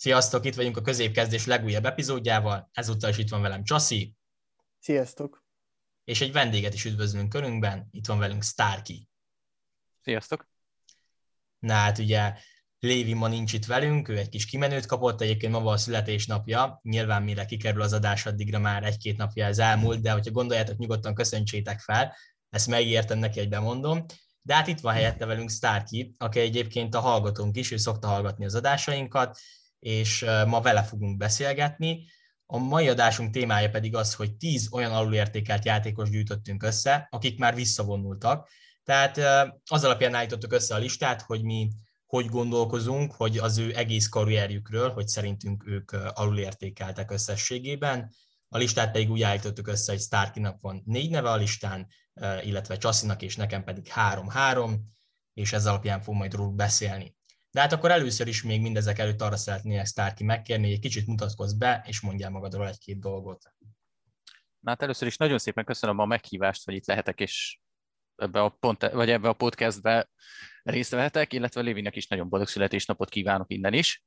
Sziasztok, itt vagyunk a középkezdés legújabb epizódjával. Ezúttal is itt van velem Csaszi. Sziasztok. És egy vendéget is üdvözlünk körünkben. Itt van velünk Starky. Sziasztok. Na hát ugye Lévi ma nincs itt velünk, ő egy kis kimenőt kapott, egyébként ma van a születésnapja, nyilván mire kikerül az adás, addigra már egy-két napja ez elmúlt, de hogyha gondoljátok, nyugodtan köszöntsétek fel, ezt megértem neki, hogy bemondom. De hát itt van helyette velünk Starky, aki egyébként a hallgatónk is, ő szokta hallgatni az adásainkat, és ma vele fogunk beszélgetni. A mai adásunk témája pedig az, hogy 10 olyan alulértékelt játékos gyűjtöttünk össze, akik már visszavonultak. Tehát az alapján állítottuk össze a listát, hogy mi hogy gondolkozunk, hogy az ő egész karrierjükről, hogy szerintünk ők alulértékeltek összességében. A listát pedig úgy állítottuk össze, hogy Starkinak van négy neve a listán, illetve Csasszinak és nekem pedig három-három, és ez alapján fog majd róluk beszélni. De hát akkor először is még mindezek előtt arra szeretnék Starki megkérni, hogy egy kicsit mutatkozz be, és mondjál magadról egy-két dolgot. Na hát először is nagyon szépen köszönöm a meghívást, hogy itt lehetek, és ebbe a, pont, vagy ebbe a podcastbe részt vehetek, illetve Lévinek is nagyon boldog születésnapot kívánok innen is.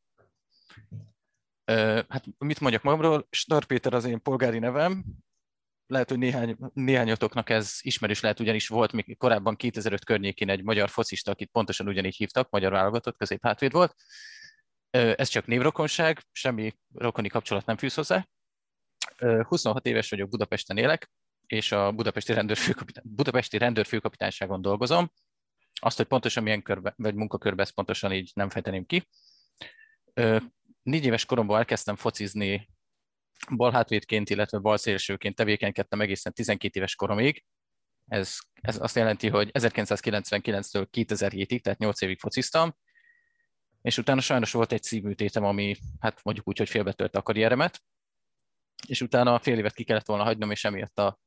Hát mit mondjak magamról? Star Péter az én polgári nevem, lehet, hogy néhány, néhányatoknak ez ismerős lehet, ugyanis volt még korábban 2005 környékén egy magyar focista, akit pontosan ugyanígy hívtak, magyar válogatott közép hátvéd volt. Ez csak névrokonság, semmi rokoni kapcsolat nem fűz hozzá. 26 éves vagyok, Budapesten élek, és a Budapesti, rendőrfőkapitány, Budapesti rendőrfőkapitányságon dolgozom. Azt, hogy pontosan milyen körbe, vagy munkakörbe, ezt pontosan így nem fejteném ki. Négy éves koromban elkezdtem focizni balhátvédként, illetve balszélsőként tevékenykedtem egészen 12 éves koromig. Ez, ez azt jelenti, hogy 1999-től 2007-ig, tehát 8 évig fociztam, és utána sajnos volt egy szívműtétem, ami hát mondjuk úgy, hogy félbetörte a karrieremet, és utána fél évet ki kellett volna hagynom, és emiatt a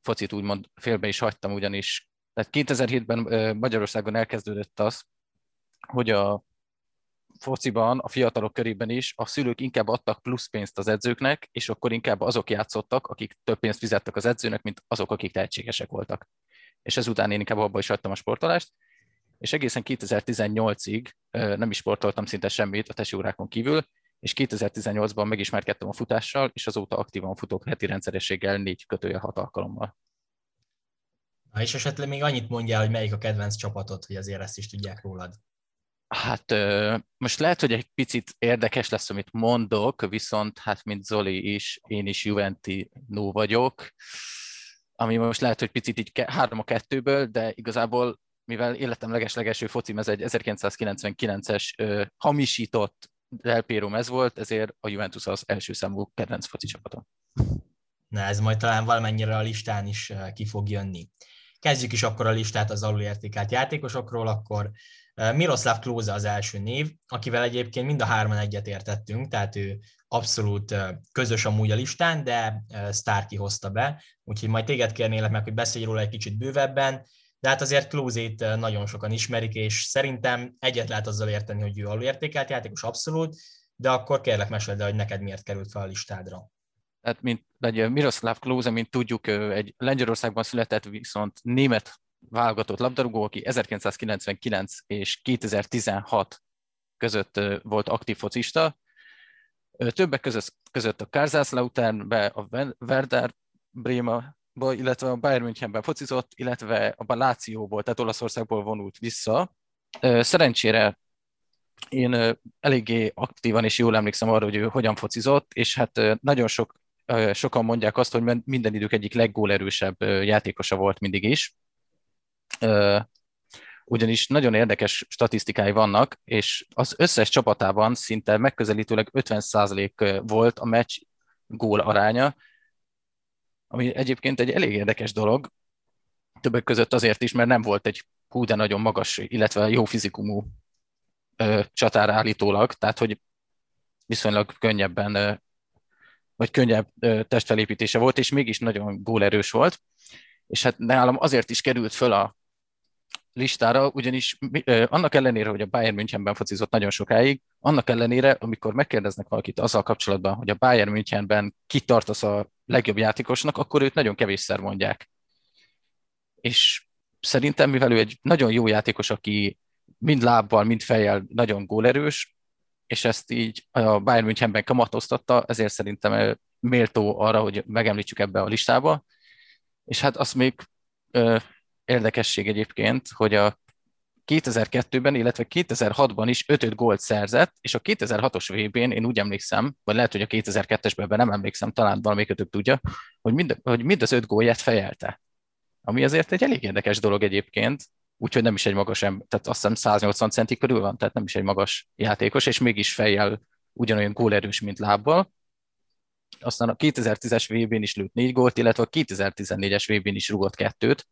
focit úgymond félbe is hagytam, ugyanis tehát 2007-ben Magyarországon elkezdődött az, hogy a fociban, a fiatalok körében is a szülők inkább adtak plusz pénzt az edzőknek, és akkor inkább azok játszottak, akik több pénzt fizettek az edzőnek, mint azok, akik tehetségesek voltak. És ezután én inkább abba is hagytam a sportolást, és egészen 2018-ig nem is sportoltam szinte semmit a tesi órákon kívül, és 2018-ban megismerkedtem a futással, és azóta aktívan futok heti rendszerességgel négy kötője hat alkalommal. Na és esetleg még annyit mondjál, hogy melyik a kedvenc csapatod, hogy azért ezt is tudják rólad. Hát most lehet, hogy egy picit érdekes lesz, amit mondok, viszont hát mint Zoli is, én is Juventino vagyok, ami most lehet, hogy picit így három a kettőből, de igazából mivel életem legeslegelső focim, ez egy 1999-es ö, hamisított Del Piero mez volt, ezért a Juventus az első számú kedvenc foci csapatom. Na ez majd talán valamennyire a listán is ki fog jönni. Kezdjük is akkor a listát az alulértékelt játékosokról, akkor Miroslav Klose az első név, akivel egyébként mind a hárman egyetértettünk, tehát ő abszolút közös amúgy a listán, de Starky hozta be, úgyhogy majd téged kérnélek meg, hogy beszélj róla egy kicsit bővebben, de hát azért Klózét nagyon sokan ismerik, és szerintem egyet lehet azzal érteni, hogy ő alulértékelt játékos abszolút, de akkor kérlek meséld el, hogy neked miért került fel a listádra. Tehát, mint Miroslav Klose, mint tudjuk, egy Lengyelországban született, viszont német válogatott labdarúgó, aki 1999 és 2016 között volt aktív focista. Többek között, között a Kaiserslauternbe, a Werder Brema, illetve a Bayern Münchenben focizott, illetve a Lációból, tehát Olaszországból vonult vissza. Szerencsére én eléggé aktívan és jól emlékszem arra, hogy ő hogyan focizott, és hát nagyon sok, sokan mondják azt, hogy minden idők egyik leggólerősebb játékosa volt mindig is ugyanis nagyon érdekes statisztikái vannak, és az összes csapatában szinte megközelítőleg 50% volt a meccs gól aránya, ami egyébként egy elég érdekes dolog, többek között azért is, mert nem volt egy hú, de nagyon magas, illetve jó fizikumú ö, csatára állítólag, tehát hogy viszonylag könnyebben, ö, vagy könnyebb ö, testfelépítése volt, és mégis nagyon gólerős volt, és hát nálam azért is került föl a listára, ugyanis annak ellenére, hogy a Bayern Münchenben focizott nagyon sokáig, annak ellenére, amikor megkérdeznek valakit azzal kapcsolatban, hogy a Bayern Münchenben kitartasz a legjobb játékosnak, akkor őt nagyon kevésszer mondják. És szerintem, mivel ő egy nagyon jó játékos, aki mind lábbal, mind fejjel nagyon gólerős, és ezt így a Bayern Münchenben kamatoztatta, ezért szerintem méltó arra, hogy megemlítsük ebbe a listába. És hát az még érdekesség egyébként, hogy a 2002-ben, illetve 2006-ban is 5 gólt szerzett, és a 2006-os VB-n én úgy emlékszem, vagy lehet, hogy a 2002-esben nem emlékszem, talán valamelyikötök tudja, hogy mind, hogy mind az 5 gólját fejelte. Ami azért egy elég érdekes dolog egyébként, úgyhogy nem is egy magas tehát azt hiszem 180 centi körül van, tehát nem is egy magas játékos, és mégis fejjel ugyanolyan gólerős, mint lábbal. Aztán a 2010-es VB-n is lőtt 4 gólt, illetve a 2014-es VB-n is rugott kettőt,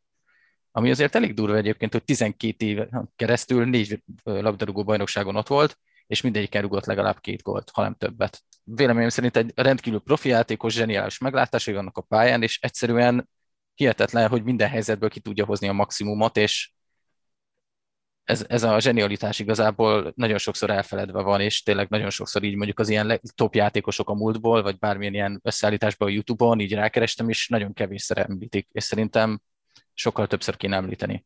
ami azért elég durva egyébként, hogy 12 év keresztül négy labdarúgó bajnokságon ott volt, és mindegyiken rugott legalább két gólt, ha nem többet. Véleményem szerint egy rendkívül profi játékos, zseniális meglátásai vannak a pályán, és egyszerűen hihetetlen, hogy minden helyzetből ki tudja hozni a maximumot, és ez, ez a zsenialitás igazából nagyon sokszor elfeledve van, és tényleg nagyon sokszor így mondjuk az ilyen top játékosok a múltból, vagy bármilyen ilyen összeállításban a Youtube-on, így rákerestem, és nagyon kevésszer említik, és szerintem sokkal többször kéne említeni.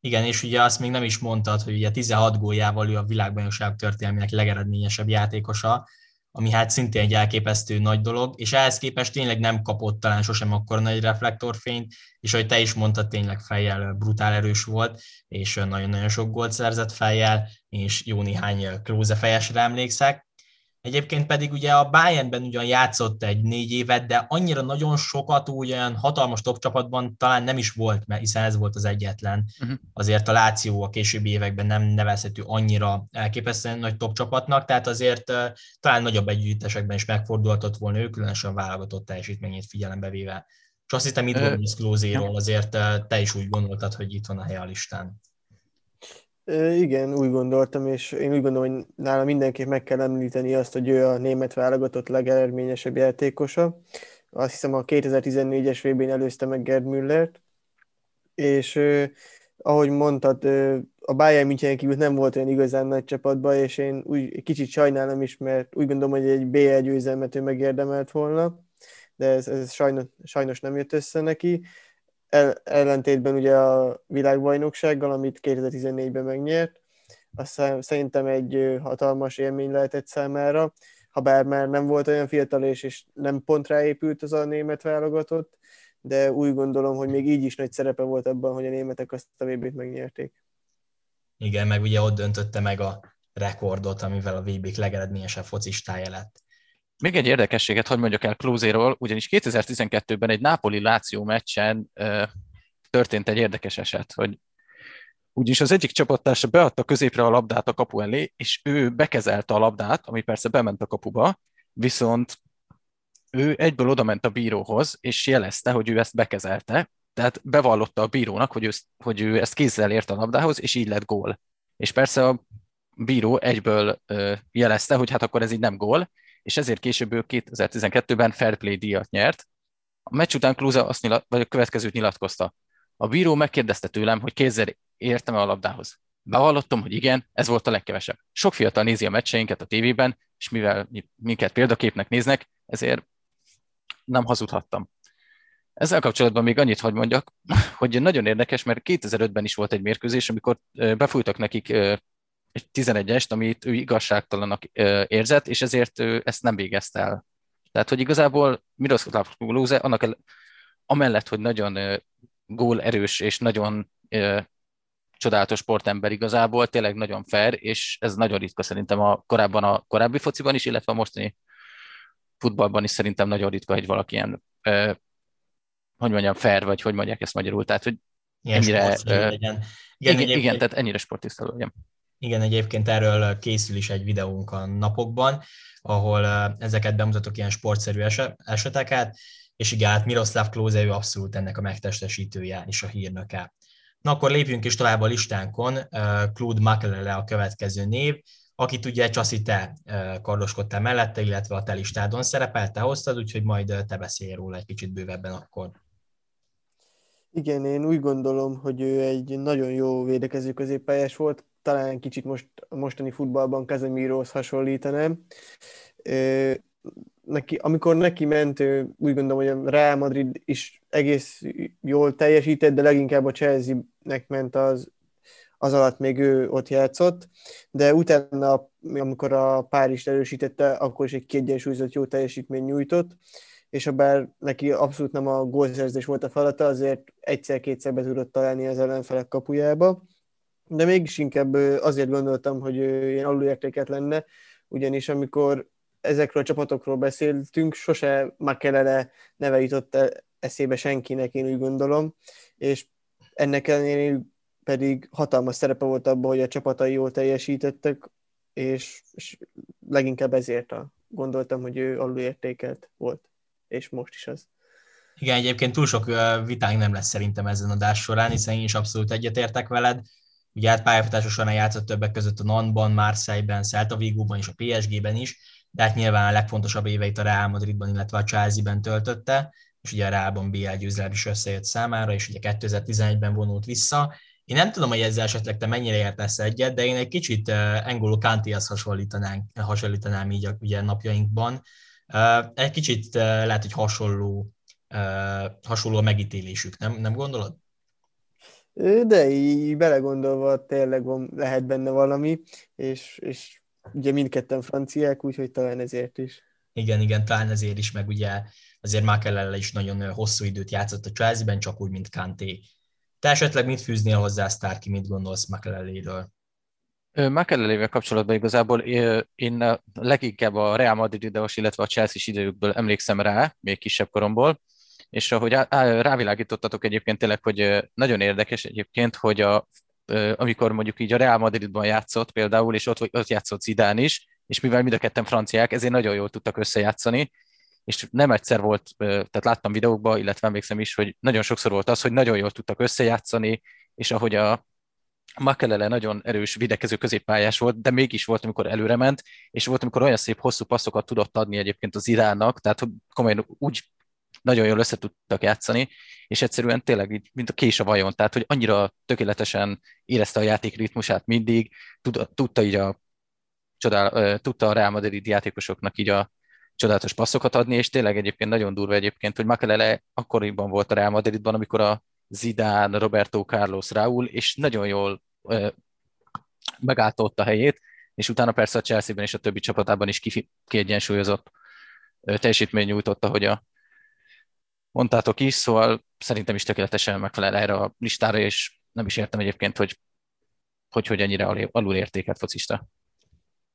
Igen, és ugye azt még nem is mondtad, hogy ugye 16 góljával ő a világbajnokság történelmének legeredményesebb játékosa, ami hát szintén egy elképesztő nagy dolog, és ehhez képest tényleg nem kapott talán sosem akkor nagy reflektorfényt, és ahogy te is mondtad, tényleg fejjel brutál erős volt, és nagyon-nagyon sok gólt szerzett fejjel, és jó néhány klóze fejesre emlékszek. Egyébként pedig ugye a Bayernben ugyan játszott egy négy évet, de annyira nagyon sokat úgy olyan hatalmas top csapatban talán nem is volt, mert hiszen ez volt az egyetlen. Uh-huh. Azért a Láció a későbbi években nem nevezhető annyira elképesztően nagy top csapatnak, tehát azért uh, talán nagyobb együttesekben is megfordulhatott volna ő, különösen válogatott teljesítményét figyelembe véve. És azt hiszem, mit gondolsz Klózéról, azért te is úgy gondoltad, hogy itt van a hely a listán. Igen, úgy gondoltam, és én úgy gondolom, hogy nála mindenképp meg kell említeni azt, hogy ő a német válogatott legeredményesebb játékosa. Azt hiszem a 2014-es VB-n előzte meg Gerd Müllert, és ahogy mondtad, a Bayern München kívül nem volt olyan igazán nagy csapatban, és én úgy kicsit sajnálom is, mert úgy gondolom, hogy egy BL győzelmet ő megérdemelt volna, de ez, ez sajnos, sajnos nem jött össze neki ellentétben ugye a világbajnoksággal, amit 2014-ben megnyert. Aztán szerintem egy hatalmas élmény lehetett számára, ha bár már nem volt olyan fiatal és, és nem pont ráépült az a német válogatott, de úgy gondolom, hogy még így is nagy szerepe volt abban, hogy a németek azt a vb megnyerték. Igen, meg ugye ott döntötte meg a rekordot, amivel a VB-k legeredményesebb focistája lett. Még egy érdekességet, hogy mondjak el Klózéról, ugyanis 2012-ben egy Napoli-Láció meccsen ö, történt egy érdekes eset, hogy ugyanis az egyik csapattársa beadta középre a labdát a kapu elé, és ő bekezelte a labdát, ami persze bement a kapuba, viszont ő egyből odament a bíróhoz, és jelezte, hogy ő ezt bekezelte, tehát bevallotta a bírónak, hogy ő, hogy ő ezt kézzel ért a labdához, és így lett gól. És persze a bíró egyből ö, jelezte, hogy hát akkor ez így nem gól, és ezért később ő 2012-ben Fair Play díjat nyert. A meccs után Kluza azt nyilat, vagy a következőt nyilatkozta. A bíró megkérdezte tőlem, hogy kézzel értem-e a labdához. Bevallottam, hogy igen, ez volt a legkevesebb. Sok fiatal nézi a meccseinket a tévében, és mivel minket példaképnek néznek, ezért nem hazudhattam. Ezzel kapcsolatban még annyit hagy mondjak, hogy nagyon érdekes, mert 2005-ben is volt egy mérkőzés, amikor befújtak nekik 11-est, amit ő igazságtalanak érzett, és ezért ő ezt nem végezte el. Tehát, hogy igazából Miroslav Klose annak el, amellett, hogy nagyon gól erős és nagyon csodálatos sportember igazából, tényleg nagyon fair, és ez nagyon ritka szerintem a korábban a korábbi fociban is, illetve a mostani futballban is szerintem nagyon ritka, hogy valaki ilyen, ö, hogy mondjam, fair, vagy hogy mondják ezt magyarul, tehát, hogy Ilyen ennyire... Ö. Igen, igen, igen, tehát ennyire sportisztelő legyen. Igen, egyébként erről készül is egy videónk a napokban, ahol ezeket bemutatok ilyen sportszerű eseteket, és igen, hát Miroslav Klose ő abszolút ennek a megtestesítője és a hírnöke. Na akkor lépjünk is tovább a listánkon, Claude Makelele a következő név, akit ugye Csaszi te kardoskodtál mellette, illetve a te listádon szerepelt, te hoztad, úgyhogy majd te beszélj róla egy kicsit bővebben akkor. Igen, én úgy gondolom, hogy ő egy nagyon jó védekező középpályás volt, talán kicsit most mostani futballban Kazemirohoz hasonlítanám. Neki, amikor neki ment, úgy gondolom, hogy a Real Madrid is egész jól teljesített, de leginkább a Chelsea-nek ment az, az alatt még ő ott játszott, de utána amikor a Párizs erősítette, akkor is egy kiegyensúlyozott jó teljesítmény nyújtott, és ha bár neki abszolút nem a gólszerzés volt a feladata, azért egyszer-kétszer be tudott találni az ellenfelek kapujába, de mégis inkább azért gondoltam, hogy ilyen alulértéket lenne, ugyanis amikor ezekről a csapatokról beszéltünk, sose Makelele neve jutott eszébe senkinek, én úgy gondolom, és ennek ellenére pedig hatalmas szerepe volt abban, hogy a csapatai jól teljesítettek, és, és leginkább ezért a, gondoltam, hogy ő alulértékelt volt, és most is az. Igen, egyébként túl sok vitánk nem lesz szerintem ezen a adás során, hiszen én is abszolút egyetértek veled. Ugye hát pályafutása során játszott többek között a Nanban, Marseille-ben, Celta Vigo-ban és a PSG-ben is, de hát nyilván a legfontosabb éveit a Real Madridban, illetve a Chelsea-ben töltötte, és ugye a Reálban BL győzelem is összejött számára, és ugye 2011-ben vonult vissza. Én nem tudom, hogy ezzel esetleg te mennyire értesz egyet, de én egy kicsit Engolo Kantihez hasonlítanám, hasonlítanám így a, ugye napjainkban. Uh, egy kicsit uh, lehet, hogy hasonló, hasonló a megítélésük, nem, nem gondolod? De így belegondolva tényleg van, lehet benne valami, és, és ugye mindketten franciák, úgyhogy talán ezért is. Igen, igen, talán ezért is, meg ugye azért Makelele is nagyon hosszú időt játszott a Chelsea-ben, csak úgy, mint Kanté. Te esetleg mit fűznél hozzá, Starki, mit gondolsz Makeleléről? Makelelével kapcsolatban igazából én leginkább a Real Madrid ideos, illetve a Chelsea időkből emlékszem rá, még kisebb koromból, és ahogy rávilágítottatok egyébként tényleg, hogy nagyon érdekes egyébként, hogy a, amikor mondjuk így a Real Madridban játszott például, és ott, ott játszott Zidán is, és mivel mind a ketten franciák, ezért nagyon jól tudtak összejátszani, és nem egyszer volt, tehát láttam videókban, illetve emlékszem is, hogy nagyon sokszor volt az, hogy nagyon jól tudtak összejátszani, és ahogy a Makelele nagyon erős videkező középpályás volt, de mégis volt, amikor előre ment, és volt, amikor olyan szép hosszú passzokat tudott adni egyébként az Iránnak, tehát komolyan úgy nagyon jól össze tudtak játszani, és egyszerűen tényleg így, mint a kés a vajon, tehát hogy annyira tökéletesen érezte a játék ritmusát mindig, tudta, tudta így a csodál, tudta a Real Madrid játékosoknak így a csodálatos passzokat adni, és tényleg egyébként nagyon durva egyébként, hogy Makelele akkoriban volt a Real Madridban, amikor a Zidane, Roberto Carlos, Raúl, és nagyon jól megállta a helyét, és utána persze a Chelsea-ben és a többi csapatában is kiegyensúlyozott teljesítmény nyújtotta, hogy a mondtátok is, szóval szerintem is tökéletesen megfelel erre a listára, és nem is értem egyébként, hogy hogy, hogy ennyire alul értéket focista.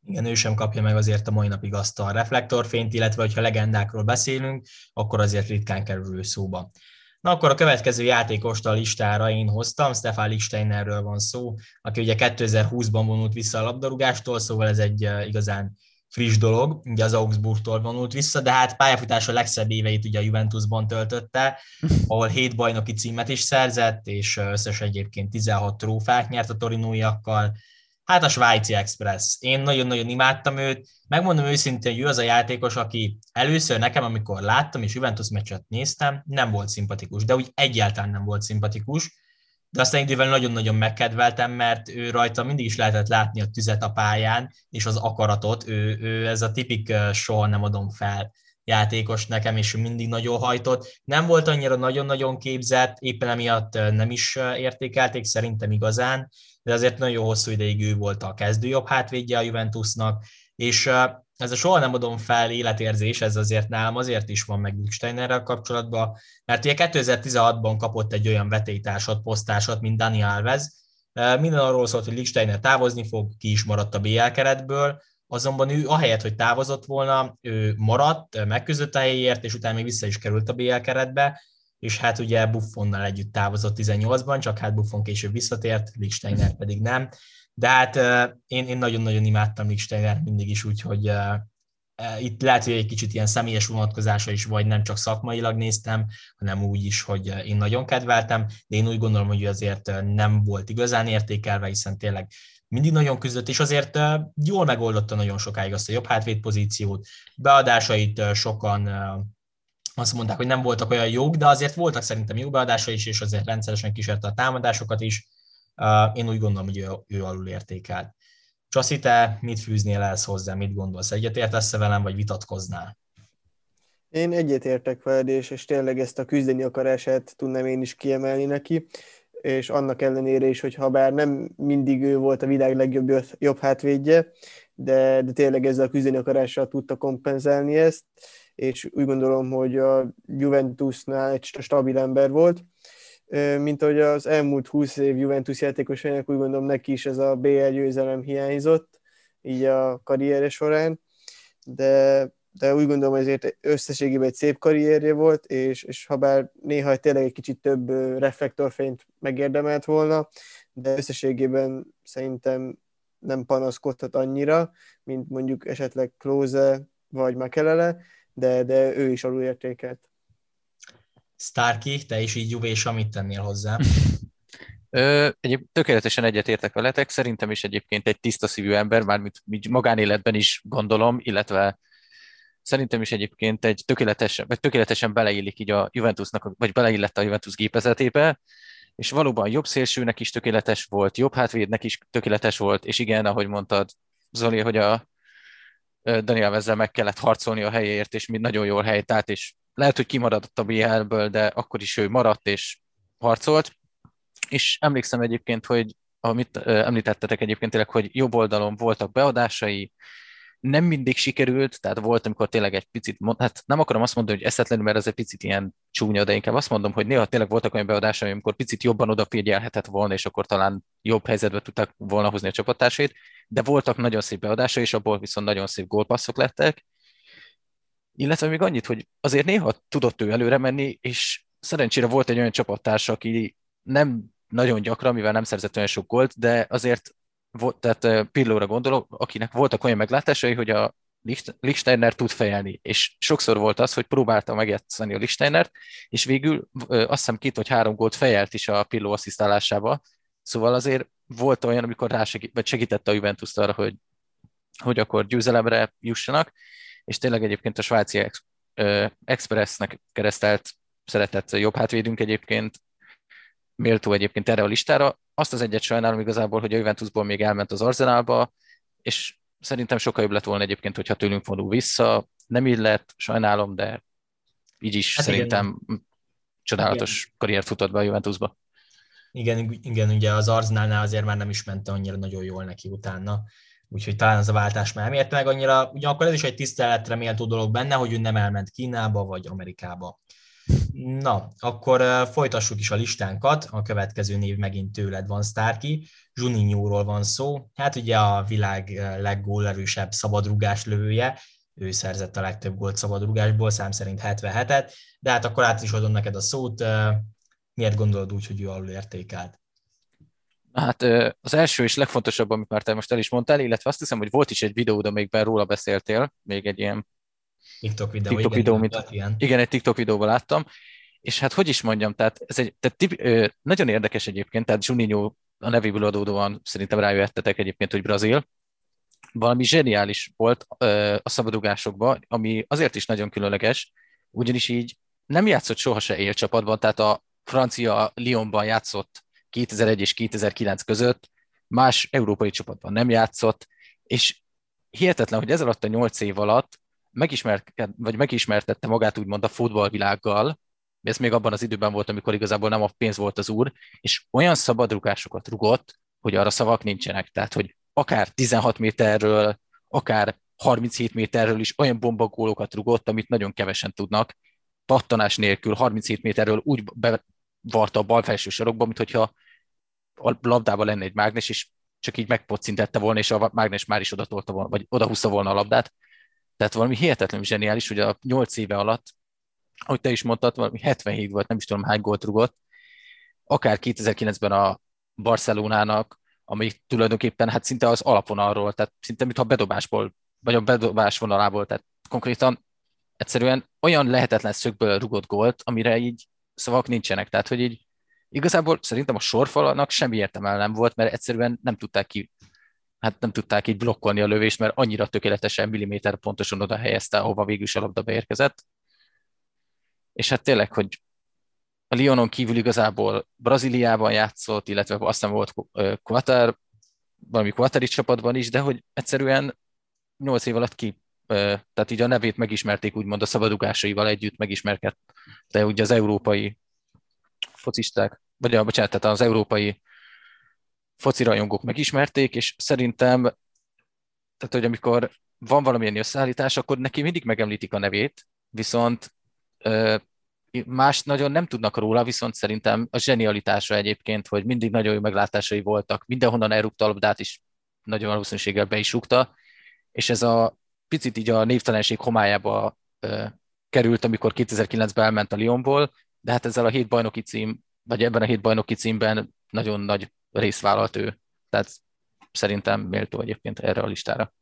Igen, ő sem kapja meg azért a mai napig azt a reflektorfényt, illetve hogyha legendákról beszélünk, akkor azért ritkán kerül szóba. Na akkor a következő játékost a listára én hoztam, Stefan Lichteinerről van szó, aki ugye 2020-ban vonult vissza a labdarúgástól, szóval ez egy igazán friss dolog, ugye az Augsburgtól vonult vissza, de hát pályafutása legszebb éveit ugye a Juventusban töltötte, ahol hét bajnoki címet is szerzett, és összesen egyébként 16 trófát nyert a torinóiakkal, Hát a Svájci Express. Én nagyon-nagyon imádtam őt. Megmondom őszintén, hogy ő az a játékos, aki először nekem, amikor láttam és Juventus meccset néztem, nem volt szimpatikus, de úgy egyáltalán nem volt szimpatikus. De aztán idővel nagyon-nagyon megkedveltem, mert ő rajta mindig is lehetett látni a tüzet a pályán, és az akaratot. Ő, ő ez a tipik soha nem adom fel játékos nekem, és mindig nagyon hajtott. Nem volt annyira nagyon-nagyon képzett, éppen emiatt nem is értékelték szerintem igazán, de azért nagyon hosszú ideig ő volt a kezdőjobb hátvédje a Juventusnak, és ez a soha nem adom fel életérzés, ez azért nálam azért is van meg Steinerrel kapcsolatban, mert ugye 2016-ban kapott egy olyan vetélytársat, posztársat, mint Dani Alves, minden arról szólt, hogy Lichtsteiner távozni fog, ki is maradt a BL keretből, azonban ő ahelyett, hogy távozott volna, ő maradt, megküzdött a helyért, és utána még vissza is került a BL keretbe, és hát ugye Buffonnal együtt távozott 18-ban, csak hát Buffon később visszatért, Lichtsteiner pedig nem. De hát én, én nagyon-nagyon imádtam Lichtsteiner mindig is, úgyhogy itt lehet, hogy egy kicsit ilyen személyes vonatkozása is, vagy nem csak szakmailag néztem, hanem úgy is, hogy én nagyon kedveltem, de én úgy gondolom, hogy azért nem volt igazán értékelve, hiszen tényleg mindig nagyon küzdött, és azért jól megoldotta nagyon sokáig azt a jobb hátvéd pozíciót, beadásait sokan azt mondták, hogy nem voltak olyan jók, de azért voltak szerintem jó beadása is, és azért rendszeresen kísérte a támadásokat is. Én úgy gondolom, hogy ő, ő alul értékelt. Csaszi, te mit fűznél ehhez hozzá, mit gondolsz? Egyetértesz-e velem, vagy vitatkoznál? Én egyetértek veled, és, és tényleg ezt a küzdeni akarását tudnám én is kiemelni neki, és annak ellenére is, hogy ha bár nem mindig ő volt a világ legjobb jobb hátvédje, de, de tényleg ezzel a küzdeni akarással tudta kompenzálni ezt, és úgy gondolom, hogy a Juventusnál egy stabil ember volt, mint ahogy az elmúlt 20 év Juventus játékosainak úgy gondolom neki is ez a BL győzelem hiányzott, így a karrierje során, de, de úgy gondolom, ezért összességében egy szép karrierje volt, és, és ha bár néha tényleg egy kicsit több reflektorfényt megérdemelt volna, de összességében szerintem nem panaszkodhat annyira, mint mondjuk esetleg Klose vagy Makelele, de, de ő is alulértékelt. Starky, te is így juvés, amit tennél hozzá? Ö, egyéb, tökéletesen egyetértek veletek, szerintem is egyébként egy tiszta szívű ember, mármint magánéletben is gondolom, illetve szerintem is egyébként egy tökéletesen, vagy tökéletesen beleillik így a Juventusnak, vagy beleillett a Juventus gépezetébe, és valóban jobb szélsőnek is tökéletes volt, jobb hátvédnek is tökéletes volt, és igen, ahogy mondtad, Zoli, hogy a Daniel Vezzel meg kellett harcolni a helyéért, és mind nagyon jól helytált, és lehet, hogy kimaradott a BL-ből, de akkor is ő maradt és harcolt. És emlékszem egyébként, hogy amit említettetek egyébként tényleg, hogy jobb oldalon voltak beadásai, nem mindig sikerült, tehát volt, amikor tényleg egy picit, hát nem akarom azt mondani, hogy eszetlenül, mert ez egy picit ilyen csúnya, de inkább azt mondom, hogy néha tényleg voltak olyan beadásai, amikor picit jobban odafigyelhetett volna, és akkor talán jobb helyzetbe tudtak volna hozni a csapattársait, de voltak nagyon szép beadásai, és abból viszont nagyon szép gólpasszok lettek, illetve még annyit, hogy azért néha tudott ő előre menni, és szerencsére volt egy olyan csapattársa, aki nem nagyon gyakran, mivel nem szerzett olyan sok gólt, de azért volt, tehát Pillóra gondolok, akinek voltak olyan meglátásai, hogy a Lichsteiner tud fejelni, és sokszor volt az, hogy próbálta megjátszani a Lichtsteinert, és végül azt hiszem két vagy három gólt fejelt is a Pilló asszisztálásába, szóval azért volt olyan, amikor rá segít, vagy segítette a juventus arra, hogy, hogy akkor győzelemre jussanak, és tényleg egyébként a svájci ex, Expressnek keresztelt szeretett jobb hátvédünk egyébként, méltó egyébként erre a listára. Azt az egyet sajnálom igazából, hogy a Juventusból még elment az Arzenálba, és szerintem sokkal jobb lett volna egyébként, hogyha tőlünk vonul vissza. Nem így lett, sajnálom, de így is hát szerintem igen. csodálatos igen. karriert futott be a Juventusba. Igen, igen, ugye az Arzenálnál azért már nem is ment annyira nagyon jól neki utána, úgyhogy talán az a váltás már nem érte meg annyira. Ugyanakkor ez is egy tiszteletre méltó dolog benne, hogy ő nem elment Kínába vagy Amerikába. Na, akkor folytassuk is a listánkat. A következő név megint tőled van, Starky. Zsuninyóról van szó. Hát ugye a világ leggólerősebb szabadrugás lövője. Ő szerzett a legtöbb gólt szabadrugásból, szám szerint 77-et. De hát akkor át is adom neked a szót. Miért gondolod úgy, hogy ő alul értékelt? Hát az első és legfontosabb, amit már te most el is mondtál, illetve azt hiszem, hogy volt is egy videód, amikben róla beszéltél, még egy ilyen TikTok videó, TikTok igen, videó mint, igen. igen, egy TikTok videóban láttam, és hát hogy is mondjam, tehát ez egy tehát tip, ö, nagyon érdekes egyébként, tehát Juninho a nevéből adódóan szerintem rájöttetek egyébként, hogy Brazil, valami zseniális volt ö, a szabadugásokban, ami azért is nagyon különleges, ugyanis így nem játszott soha se élcsapatban, tehát a francia Lyonban játszott 2001 és 2009 között, más európai csapatban nem játszott, és hihetetlen, hogy ez alatt a nyolc év alatt megismert, vagy megismertette magát úgymond a futballvilággal, ez még abban az időben volt, amikor igazából nem a pénz volt az úr, és olyan szabadrugásokat rugott, hogy arra szavak nincsenek. Tehát, hogy akár 16 méterről, akár 37 méterről is olyan bombagólokat rugott, amit nagyon kevesen tudnak, pattanás nélkül 37 méterről úgy bevarta a bal felső sarokba, mint hogyha a labdában lenne egy mágnes, és csak így megpocintette volna, és a mágnes már is odatolta volna, vagy odahúzta volna a labdát. Tehát valami hihetetlenül zseniális, hogy a 8 éve alatt, ahogy te is mondtad, valami 77 volt, nem is tudom hány gólt rugott, akár 2009-ben a Barcelonának, ami tulajdonképpen hát szinte az alapvonalról, tehát szinte mintha bedobásból, vagy a bedobás vonalából, tehát konkrétan egyszerűen olyan lehetetlen szögből rugott gólt, amire így szavak nincsenek. Tehát, hogy így igazából szerintem a sorfalanak semmi értelme nem volt, mert egyszerűen nem tudták ki hát nem tudták így blokkolni a lövést, mert annyira tökéletesen milliméter pontosan oda helyezte, ahova végül is a labda beérkezett. És hát tényleg, hogy a Lyonon kívül igazából Brazíliában játszott, illetve aztán volt Quatar, valami Quatari csapatban is, de hogy egyszerűen 8 év alatt ki, tehát így a nevét megismerték úgymond a szabadugásaival együtt megismerkedt, de ugye az európai focisták, vagy bocsánat, tehát az európai foci rajongók megismerték, és szerintem tehát hogy amikor van valamilyen összeállítás, akkor neki mindig megemlítik a nevét, viszont más nagyon nem tudnak róla, viszont szerintem a zsenialitása egyébként, hogy mindig nagyon jó meglátásai voltak, mindenhonnan elrúgta a labdát is, nagyon valószínűséggel be is rúgta, és ez a picit így a névtelenség homályába került, amikor 2009-ben elment a Lyonból, de hát ezzel a hét bajnoki cím, vagy ebben a hét bajnoki címben nagyon nagy részt vállalt ő. Tehát szerintem méltó egyébként erre a listára.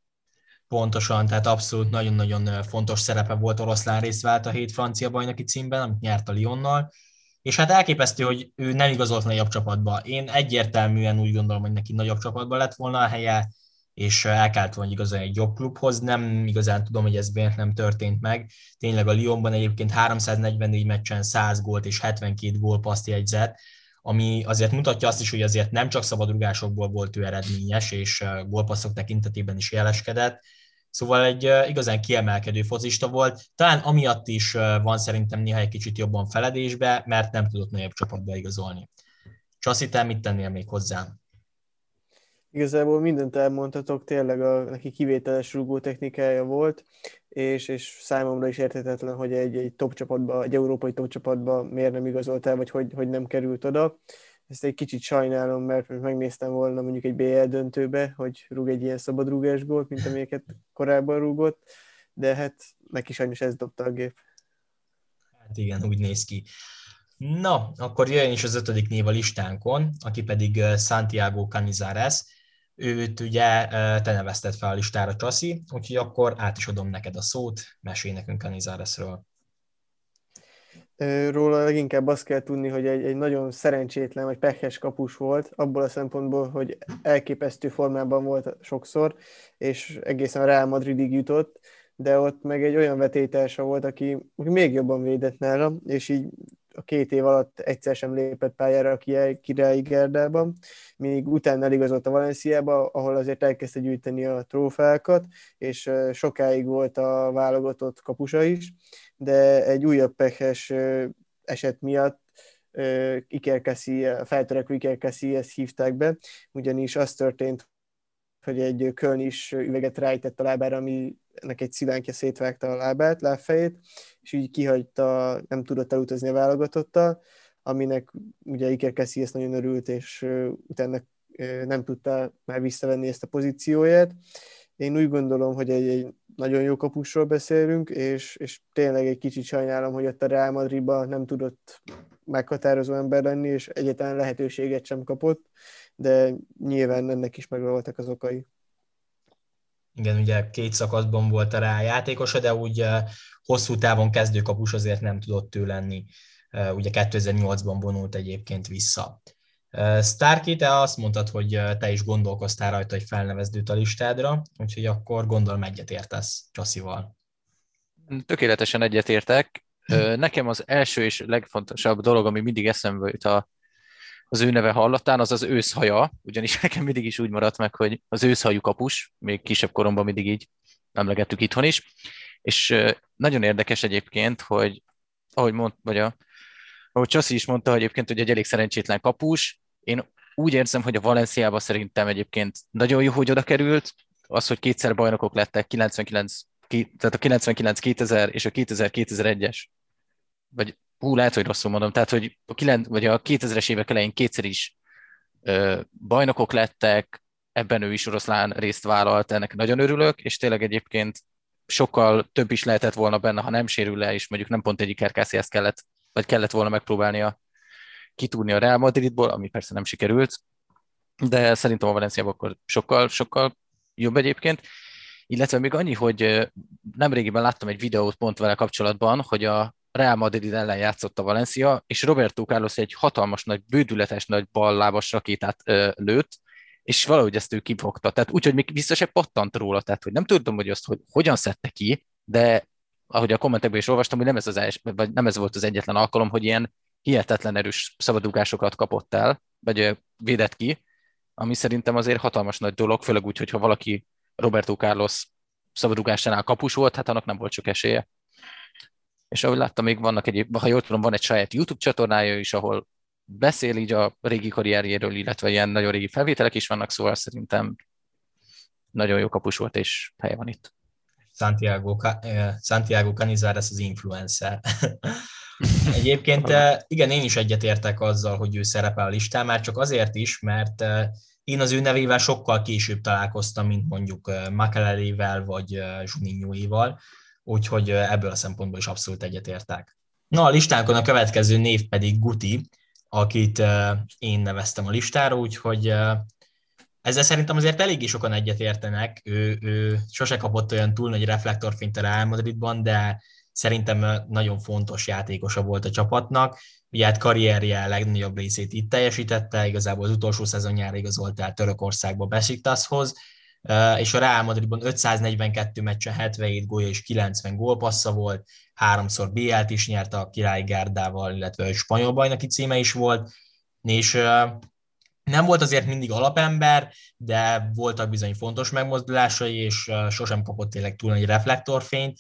Pontosan, tehát abszolút nagyon-nagyon fontos szerepe volt oroszlán részt vált a hét francia bajnoki címben, amit nyert a Lyonnal, és hát elképesztő, hogy ő nem igazolt nagyobb csapatba. Én egyértelműen úgy gondolom, hogy neki nagyobb csapatba lett volna a helye, és el kellett volna igazán egy jobb klubhoz. Nem igazán tudom, hogy ez miért nem történt meg. Tényleg a Lyonban egyébként 344 meccsen 100 gólt és 72 gólpaszt jegyzett, ami azért mutatja azt is, hogy azért nem csak szabadrugásokból volt ő eredményes, és gólpasszok tekintetében is jeleskedett, Szóval egy igazán kiemelkedő focista volt. Talán amiatt is van szerintem néha egy kicsit jobban feledésbe, mert nem tudott nagyobb csapatba igazolni. Csaszi, te mit tennél még hozzá? Igazából mindent elmondhatok, tényleg a, neki kivételes rugó technikája volt, és, és számomra is érthetetlen, hogy egy, egy top csapatba, egy európai top csapatba miért nem igazolt el, vagy hogy, hogy nem került oda. Ezt egy kicsit sajnálom, mert megnéztem volna mondjuk egy BL döntőbe, hogy rúg egy ilyen szabadrúgás gólt, mint amelyeket korábban rúgott, de hát neki sajnos ez dobta a gép. Hát igen, úgy néz ki. Na, akkor jöjjön is az ötödik név a listánkon, aki pedig Santiago Canizares. Őt ugye te nevezted fel a listára, Csaszi, úgyhogy akkor át is adom neked a szót, mesélj nekünk Canizaresről. Róla leginkább azt kell tudni, hogy egy, egy nagyon szerencsétlen vagy pehes kapus volt, abból a szempontból, hogy elképesztő formában volt sokszor, és egészen a Real Madridig jutott, de ott meg egy olyan vetétársa volt, aki még jobban védett nála, és így a két év alatt egyszer sem lépett pályára a királyi Gerdában, míg utána eligazolt a Valenciába, ahol azért elkezdte gyűjteni a trófákat, és sokáig volt a válogatott kapusa is, de egy újabb pehes eset miatt Iker Casillas, feltörekvő Iker Casillas hívták be, ugyanis az történt, hogy egy Köln is üveget rájtett a lábára, ami ennek egy szilánkja szétvágta a lábát, lábfejét, és így kihagyta, nem tudott elutazni a válogatottal, aminek ugye Iker Casillas nagyon örült, és utána nem tudta már visszavenni ezt a pozícióját. Én úgy gondolom, hogy egy, egy nagyon jó kapusról beszélünk, és, és tényleg egy kicsit sajnálom, hogy ott a Real Madridban nem tudott meghatározó ember lenni, és egyetlen lehetőséget sem kapott, de nyilván ennek is megvoltak az okai. Igen, ugye két szakaszban volt a rá játékosa, de úgy hosszú távon kezdőkapus azért nem tudott ő lenni. Ugye 2008-ban vonult egyébként vissza. Starky, te azt mondtad, hogy te is gondolkoztál rajta, hogy felnevezd őt a listádra, úgyhogy akkor gondolom egyetértesz Csasszival. Tökéletesen egyetértek. Nekem az első és legfontosabb dolog, ami mindig eszembe jut a, az ő neve hallatán, az az őszhaja, ugyanis nekem mindig is úgy maradt meg, hogy az őszhajú kapus, még kisebb koromban mindig így emlegettük itthon is, és nagyon érdekes egyébként, hogy ahogy mond, vagy a, ahogy Csassi is mondta hogy egyébként, hogy egy elég szerencsétlen kapus, én úgy érzem, hogy a Valenciába szerintem egyébként nagyon jó, hogy oda került. Az, hogy kétszer bajnokok lettek, 99, tehát a 99-2000 és a 2000-2001-es, vagy hú, lehet, hogy rosszul mondom, tehát, hogy a, 9, vagy a 2000-es évek elején kétszer is ö, bajnokok lettek, ebben ő is oroszlán részt vállalt, ennek nagyon örülök, és tényleg egyébként sokkal több is lehetett volna benne, ha nem sérül le, és mondjuk nem pont egyik ezt kellett, vagy kellett volna megpróbálnia kitúrni a Real Madridból, ami persze nem sikerült, de szerintem a Valenciában akkor sokkal, sokkal jobb egyébként. Illetve még annyi, hogy nemrégiben láttam egy videót pont vele kapcsolatban, hogy a Real Madrid ellen játszott a Valencia, és Roberto Carlos egy hatalmas nagy, bődületes nagy ballábas rakétát ö, lőtt, és valahogy ezt ő kifogta. Tehát úgy, hogy még vissza se pattant róla, tehát hogy nem tudom, hogy azt, hogy hogyan szedte ki, de ahogy a kommentekben is olvastam, hogy nem ez, az els, vagy nem ez volt az egyetlen alkalom, hogy ilyen hihetetlen erős szabadugásokat kapott el, vagy védett ki, ami szerintem azért hatalmas nagy dolog, főleg úgy, hogyha valaki Roberto Carlos szabadugásánál kapus volt, hát annak nem volt csak esélye. És ahogy láttam, még vannak egy, ha jól tudom, van egy saját YouTube csatornája is, ahol beszél így a régi karrierjéről, illetve ilyen nagyon régi felvételek is vannak, szóval szerintem nagyon jó kapus volt, és helye van itt. Santiago, Santiago Canizares az influencer. Egyébként igen, én is egyetértek azzal, hogy ő szerepel a listán, már csak azért is, mert én az ő nevével sokkal később találkoztam, mint mondjuk Makelelével vagy Zsuninjóival, úgyhogy ebből a szempontból is abszolút egyetértek. Na, a listánkon a következő név pedig Guti, akit én neveztem a listára, úgyhogy ezzel szerintem azért eléggé sokan egyetértenek. Ő, ő sose kapott olyan túl nagy reflektorfényt a Real Madridban, de szerintem nagyon fontos játékosa volt a csapatnak. Ugye hát karrierje legnagyobb részét itt teljesítette, igazából az utolsó szezonjára igazolt el Törökországba Besiktashoz, és a Real Madridban 542 meccsen 77 gólya és 90 gólpassza volt, háromszor BL-t is nyert a királyi gárdával, illetve a spanyol bajnoki címe is volt, és nem volt azért mindig alapember, de voltak bizony fontos megmozdulásai, és sosem kapott tényleg túl nagy reflektorfényt,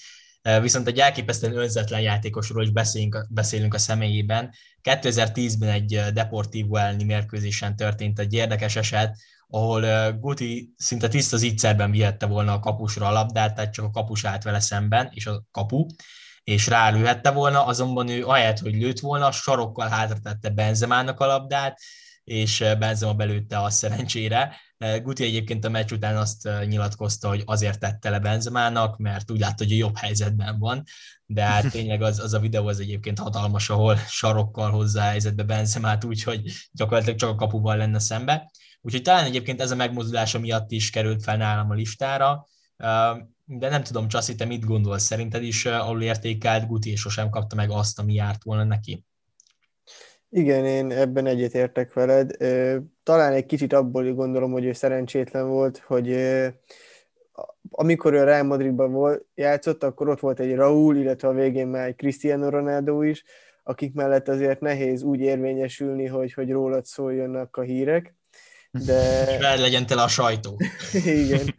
viszont egy elképesztően önzetlen játékosról is beszélünk, beszélünk a személyében. 2010-ben egy Deportivo elleni mérkőzésen történt egy érdekes eset, ahol Guti szinte tiszta zicserben vihette volna a kapusra a labdát, tehát csak a kapus állt vele szemben, és a kapu, és rálőhette volna, azonban ő ahelyett, hogy lőtt volna, sarokkal hátratette Benzemának a labdát, és Benzema belőtte a szerencsére. Guti egyébként a meccs után azt nyilatkozta, hogy azért tette le Benzemának, mert úgy látta, hogy jobb helyzetben van, de hát tényleg az, az a videó az egyébként hatalmas, ahol sarokkal hozzá helyzetbe Benzemát, úgyhogy gyakorlatilag csak a kapuval lenne szembe. Úgyhogy talán egyébként ez a megmozdulása miatt is került fel nálam a listára, de nem tudom, Csaszi, te mit gondolsz? Szerinted is alul értékelt Guti, és sosem kapta meg azt, ami járt volna neki? Igen, én ebben egyetértek veled. Talán egy kicsit abból gondolom, hogy ő szerencsétlen volt, hogy amikor ő a Real Madridban volt, játszott, akkor ott volt egy Raúl, illetve a végén már egy Cristiano Ronaldo is, akik mellett azért nehéz úgy érvényesülni, hogy, hogy rólad szóljanak a hírek. De... És legyen tele a sajtó. Igen.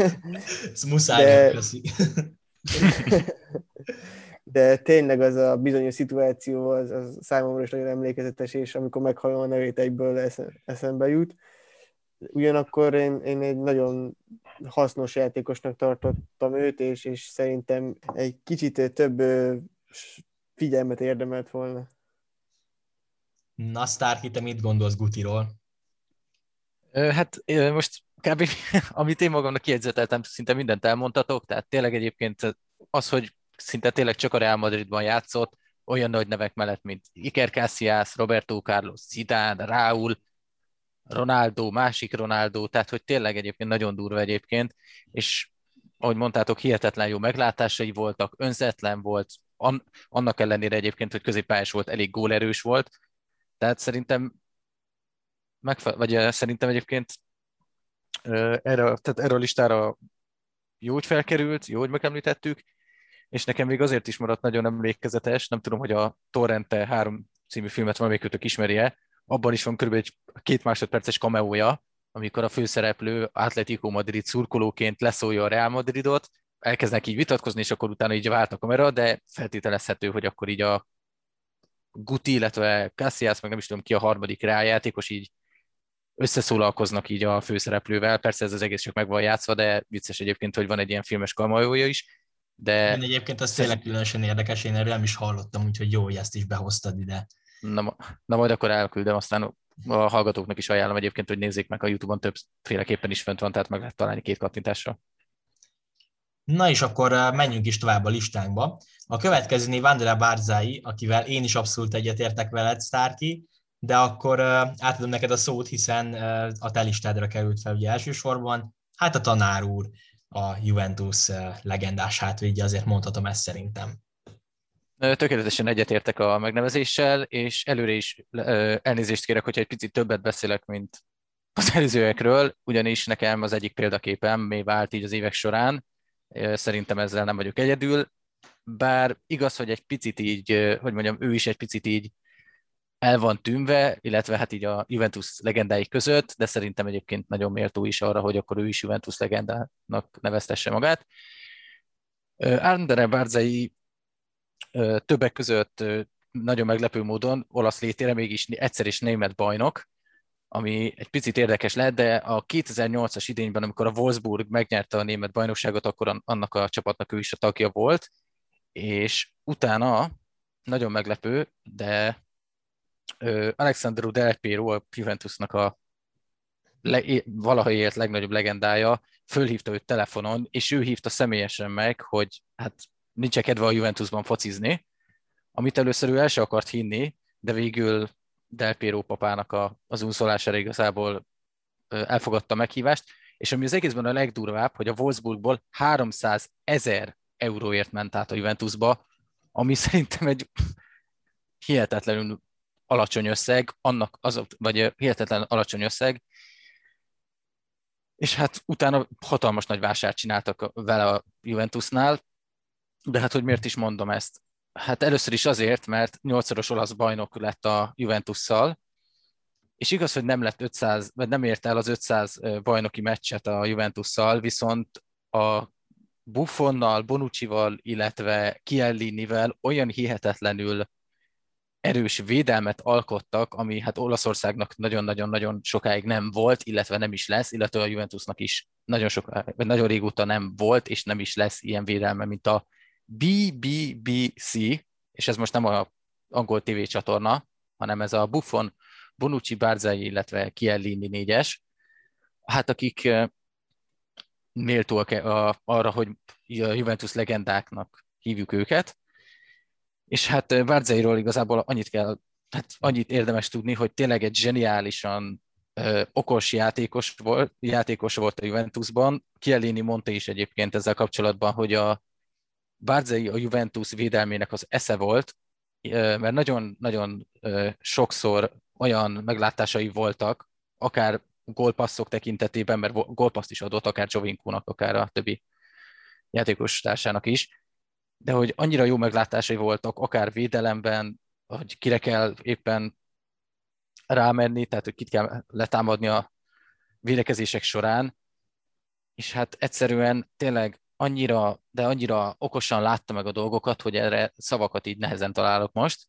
Ez muszáj de... de tényleg az a bizonyos szituáció az, az számomra is nagyon emlékezetes, és amikor meghallom a nevét, egyből eszembe jut. Ugyanakkor én, én egy nagyon hasznos játékosnak tartottam őt, és, és szerintem egy kicsit több figyelmet érdemelt volna. Na, Starky, te mit gondolsz Gutiról? Hát most kb. amit én magamnak kiegyzeteltem, szinte mindent elmondhatok, tehát tényleg egyébként az, hogy szinte tényleg csak a Real Madridban játszott, olyan nagy nevek mellett, mint Iker Casillas, Roberto Carlos, Zidane, Raúl, Ronaldo, másik Ronaldo, tehát hogy tényleg egyébként nagyon durva egyébként, és ahogy mondtátok, hihetetlen jó meglátásai voltak, önzetlen volt, annak ellenére egyébként, hogy középpályás volt, elég gólerős volt, tehát szerintem megfe- vagy szerintem egyébként erre, tehát erre a listára jó, hogy felkerült, jó, hogy megemlítettük, és nekem még azért is maradt nagyon emlékezetes, nem tudom, hogy a Torrente három című filmet valamelyikőtök ismerje, abban is van körülbelül egy két másodperces kameója, amikor a főszereplő Atletico Madrid szurkolóként leszólja a Real Madridot, elkezdenek így vitatkozni, és akkor utána így vált a kamera, de feltételezhető, hogy akkor így a Guti, illetve Cassias, meg nem is tudom ki a harmadik Real játékos, így összeszólalkoznak így a főszereplővel. Persze ez az egész csak meg van játszva, de vicces egyébként, hogy van egy ilyen filmes kameója is. De... Én egyébként az tényleg különösen érdekes, én erről nem is hallottam, úgyhogy jó, hogy ezt is behoztad ide. Na, na majd akkor elküldem, aztán a hallgatóknak is ajánlom egyébként, hogy nézzék meg a YouTube-on többféleképpen is fönt van, tehát meg lehet találni két kattintásra. Na és akkor uh, menjünk is tovább a listánkba. A következő név Andrea Barzai, akivel én is abszolút egyetértek veled, Starky, de akkor uh, átadom neked a szót, hiszen uh, a te listádra került fel ugye elsősorban. Hát a tanár úr, a Juventus legendás hátvédje, azért mondhatom ezt szerintem. Tökéletesen egyetértek a megnevezéssel, és előre is elnézést kérek, hogyha egy picit többet beszélek, mint az előzőekről, ugyanis nekem az egyik példaképem még vált így az évek során, szerintem ezzel nem vagyok egyedül, bár igaz, hogy egy picit így, hogy mondjam, ő is egy picit így el van tűnve, illetve hát így a Juventus legendái között, de szerintem egyébként nagyon méltó is arra, hogy akkor ő is Juventus legendának neveztesse magát. Andre Barzai többek között nagyon meglepő módon olasz létére mégis egyszer is német bajnok, ami egy picit érdekes lehet, de a 2008-as idényben, amikor a Wolfsburg megnyerte a német bajnokságot, akkor annak a csapatnak ő is a tagja volt, és utána, nagyon meglepő, de Alexandru Del Piero, a Juventusnak a le, valaha élt legnagyobb legendája, fölhívta őt telefonon, és ő hívta személyesen meg, hogy hát nincs kedve a Juventusban focizni, amit először ő el se akart hinni, de végül Del Piero papának a, az úszolására igazából elfogadta a meghívást, és ami az egészben a legdurvább, hogy a Wolfsburgból 300 ezer euróért ment át a Juventusba, ami szerintem egy hihetetlenül alacsony összeg, annak az, vagy hihetetlen alacsony összeg, és hát utána hatalmas nagy vásárt csináltak vele a Juventusnál, de hát hogy miért is mondom ezt? Hát először is azért, mert nyolcszoros olasz bajnok lett a Juventusszal, és igaz, hogy nem lett 500, vagy nem ért el az 500 bajnoki meccset a Juventusszal, viszont a Buffonnal, Bonuccival, illetve Chiellinivel olyan hihetetlenül erős védelmet alkottak, ami hát Olaszországnak nagyon-nagyon-nagyon sokáig nem volt, illetve nem is lesz, illetve a Juventusnak is nagyon, sok, vagy nagyon régóta nem volt, és nem is lesz ilyen védelme, mint a BBBC, és ez most nem a angol TV csatorna, hanem ez a Buffon, Bonucci, Barzai, illetve Chiellini négyes, hát akik méltóak arra, hogy a Juventus legendáknak hívjuk őket, és hát Barzairól igazából annyit kell, hát annyit érdemes tudni, hogy tényleg egy zseniálisan okos játékos volt, játékos volt a Juventusban. Chiellini mondta is egyébként ezzel kapcsolatban, hogy a Barzai a Juventus védelmének az esze volt, mert nagyon-nagyon sokszor olyan meglátásai voltak, akár gólpasszok tekintetében, mert gólpaszt is adott, akár Jovinkónak, akár a többi játékos társának is, de hogy annyira jó meglátásai voltak, akár védelemben, hogy kire kell éppen rámenni, tehát hogy kit kell letámadni a védekezések során, és hát egyszerűen tényleg annyira, de annyira okosan látta meg a dolgokat, hogy erre szavakat így nehezen találok most.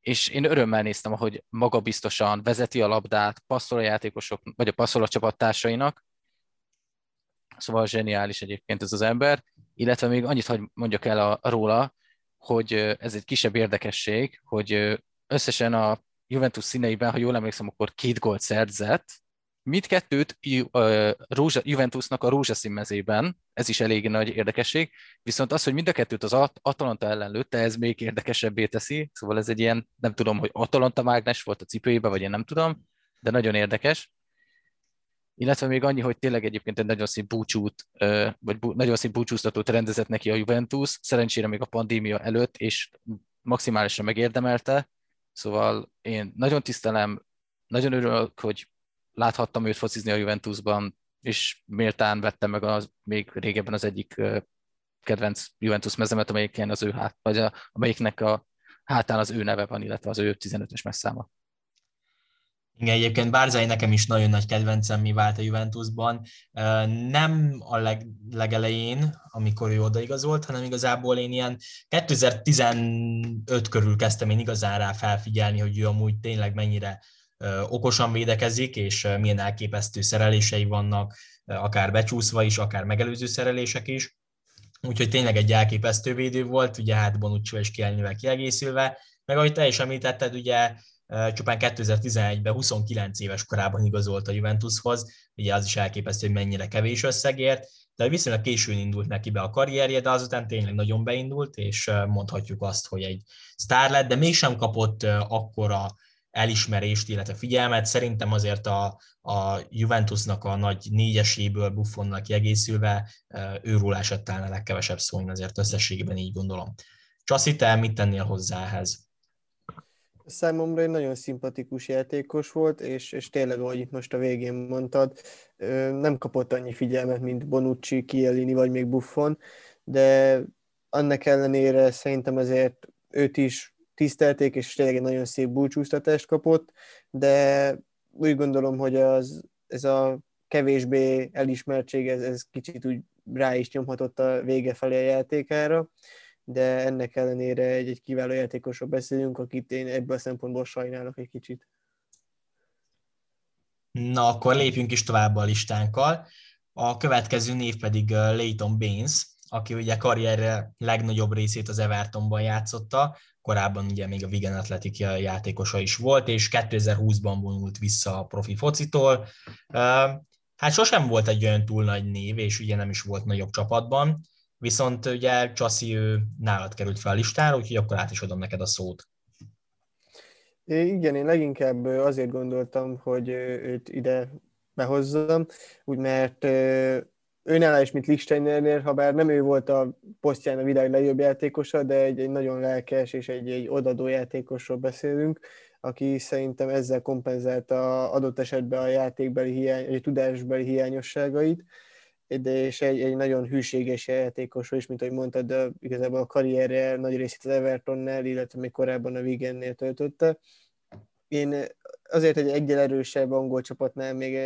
És én örömmel néztem, hogy magabiztosan vezeti a labdát, passzol a játékosok, vagy a passzol a csapattársainak. Szóval zseniális egyébként ez az ember. Illetve még annyit, hogy mondjak el a, róla, hogy ez egy kisebb érdekesség, hogy összesen a Juventus színeiben, ha jól emlékszem, akkor két gólt szerzett, Mindkettőt Juventusnak a rózsaszín mezében, ez is elég nagy érdekesség, viszont az, hogy mind a kettőt az Atalanta ellen lőtte, ez még érdekesebbé teszi, szóval ez egy ilyen, nem tudom, hogy Atalanta mágnes volt a cipőjébe, vagy én nem tudom, de nagyon érdekes. Illetve még annyi, hogy tényleg egyébként egy nagyon szép búcsút, vagy nagyon szép búcsúztatót rendezett neki a Juventus, szerencsére még a pandémia előtt, és maximálisan megérdemelte, szóval én nagyon tisztelem, nagyon örülök, hogy láthattam őt focizni a Juventusban, és méltán vettem meg az, még régebben az egyik kedvenc Juventus mezemet, amelyiken az ő hát, vagy a, amelyiknek a hátán az ő neve van, illetve az ő 15-ös messzáma. Igen, egyébként Bárzai nekem is nagyon nagy kedvencem mi vált a Juventusban. Nem a leg, legelején, amikor ő odaigazolt, hanem igazából én ilyen 2015 körül kezdtem én igazán rá felfigyelni, hogy ő amúgy tényleg mennyire okosan védekezik, és milyen elképesztő szerelései vannak, akár becsúszva is, akár megelőző szerelések is. Úgyhogy tényleg egy elképesztő védő volt, ugye hát Bonucci és Kielnyővel kiegészülve, meg ahogy te is említetted, ugye csupán 2011-ben 29 éves korában igazolt a Juventushoz, ugye az is elképesztő, hogy mennyire kevés összegért, de viszonylag későn indult neki be a karrierje, de azután tényleg nagyon beindult, és mondhatjuk azt, hogy egy sztár lett, de mégsem kapott akkora elismerést, illetve figyelmet. Szerintem azért a, a Juventusnak a nagy négyeséből Buffonnak kiegészülve őról esett talán a legkevesebb szó, azért összességében így gondolom. Csaszi, te mit tennél hozzá ehhez? Számomra egy nagyon szimpatikus játékos volt, és, és tényleg, ahogy itt most a végén mondtad, nem kapott annyi figyelmet, mint Bonucci, Chiellini vagy még Buffon, de annak ellenére szerintem azért őt is tisztelték, és tényleg egy nagyon szép búcsúztatást kapott, de úgy gondolom, hogy az, ez a kevésbé elismertség, ez, ez kicsit úgy rá is nyomhatott a vége felé a játékára, de ennek ellenére egy, egy kiváló játékosról beszélünk, akit én ebből a szempontból sajnálok egy kicsit. Na, akkor lépjünk is tovább a listánkkal. A következő név pedig Leighton Baines, aki ugye karrierre legnagyobb részét az Evertonban játszotta, korábban ugye még a Wigan Athletic játékosa is volt, és 2020-ban vonult vissza a profi focitól. Hát sosem volt egy olyan túl nagy név, és ugye nem is volt nagyobb csapatban, viszont ugye Csaszi ő nálad került fel a listára, úgyhogy akkor át is adom neked a szót. Igen, én leginkább azért gondoltam, hogy őt ide behozzam, úgy mert őnállá is, mint Lichsteinernél, ha bár nem ő volt a posztján a világ legjobb játékosa, de egy, egy nagyon lelkes és egy, egy odadó játékosról beszélünk, aki szerintem ezzel kompenzálta adott esetben a játékbeli hiány, a tudásbeli hiányosságait, de és egy, egy nagyon hűséges játékosról is, mint ahogy mondtad, de igazából a karrierje nagy részét az Evertonnál, illetve még korábban a Wigannél töltötte. Én azért egy egyel erősebb angol csapatnál még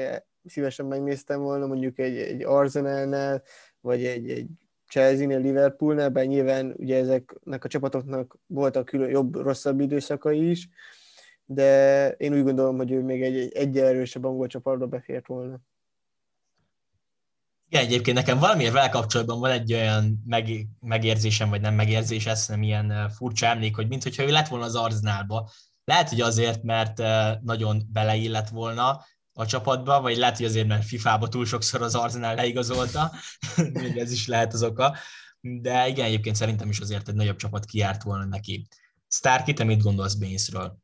szívesen megnéztem volna, mondjuk egy, egy Arsenalnál, vagy egy, egy Chelsea-nél, Liverpoolnál, bár nyilván ugye ezeknek a csapatoknak voltak külön jobb, rosszabb időszakai is, de én úgy gondolom, hogy ő még egy, egy egyel erősebb angol csapatba befért volna. Igen, egyébként nekem valamiért vele kapcsolatban van egy olyan meg, megérzésem, vagy nem megérzés, ez nem ilyen furcsa emlék, hogy mintha ő lett volna az Arználba. Lehet, hogy azért, mert nagyon beleillett volna, a csapatba, vagy lehet, hogy azért, mert FIFA-ba túl sokszor az Arsenal leigazolta, még ez is lehet az oka, de igen, egyébként szerintem is azért egy nagyobb csapat kiárt volna neki. Starky, te mit gondolsz Bainesről?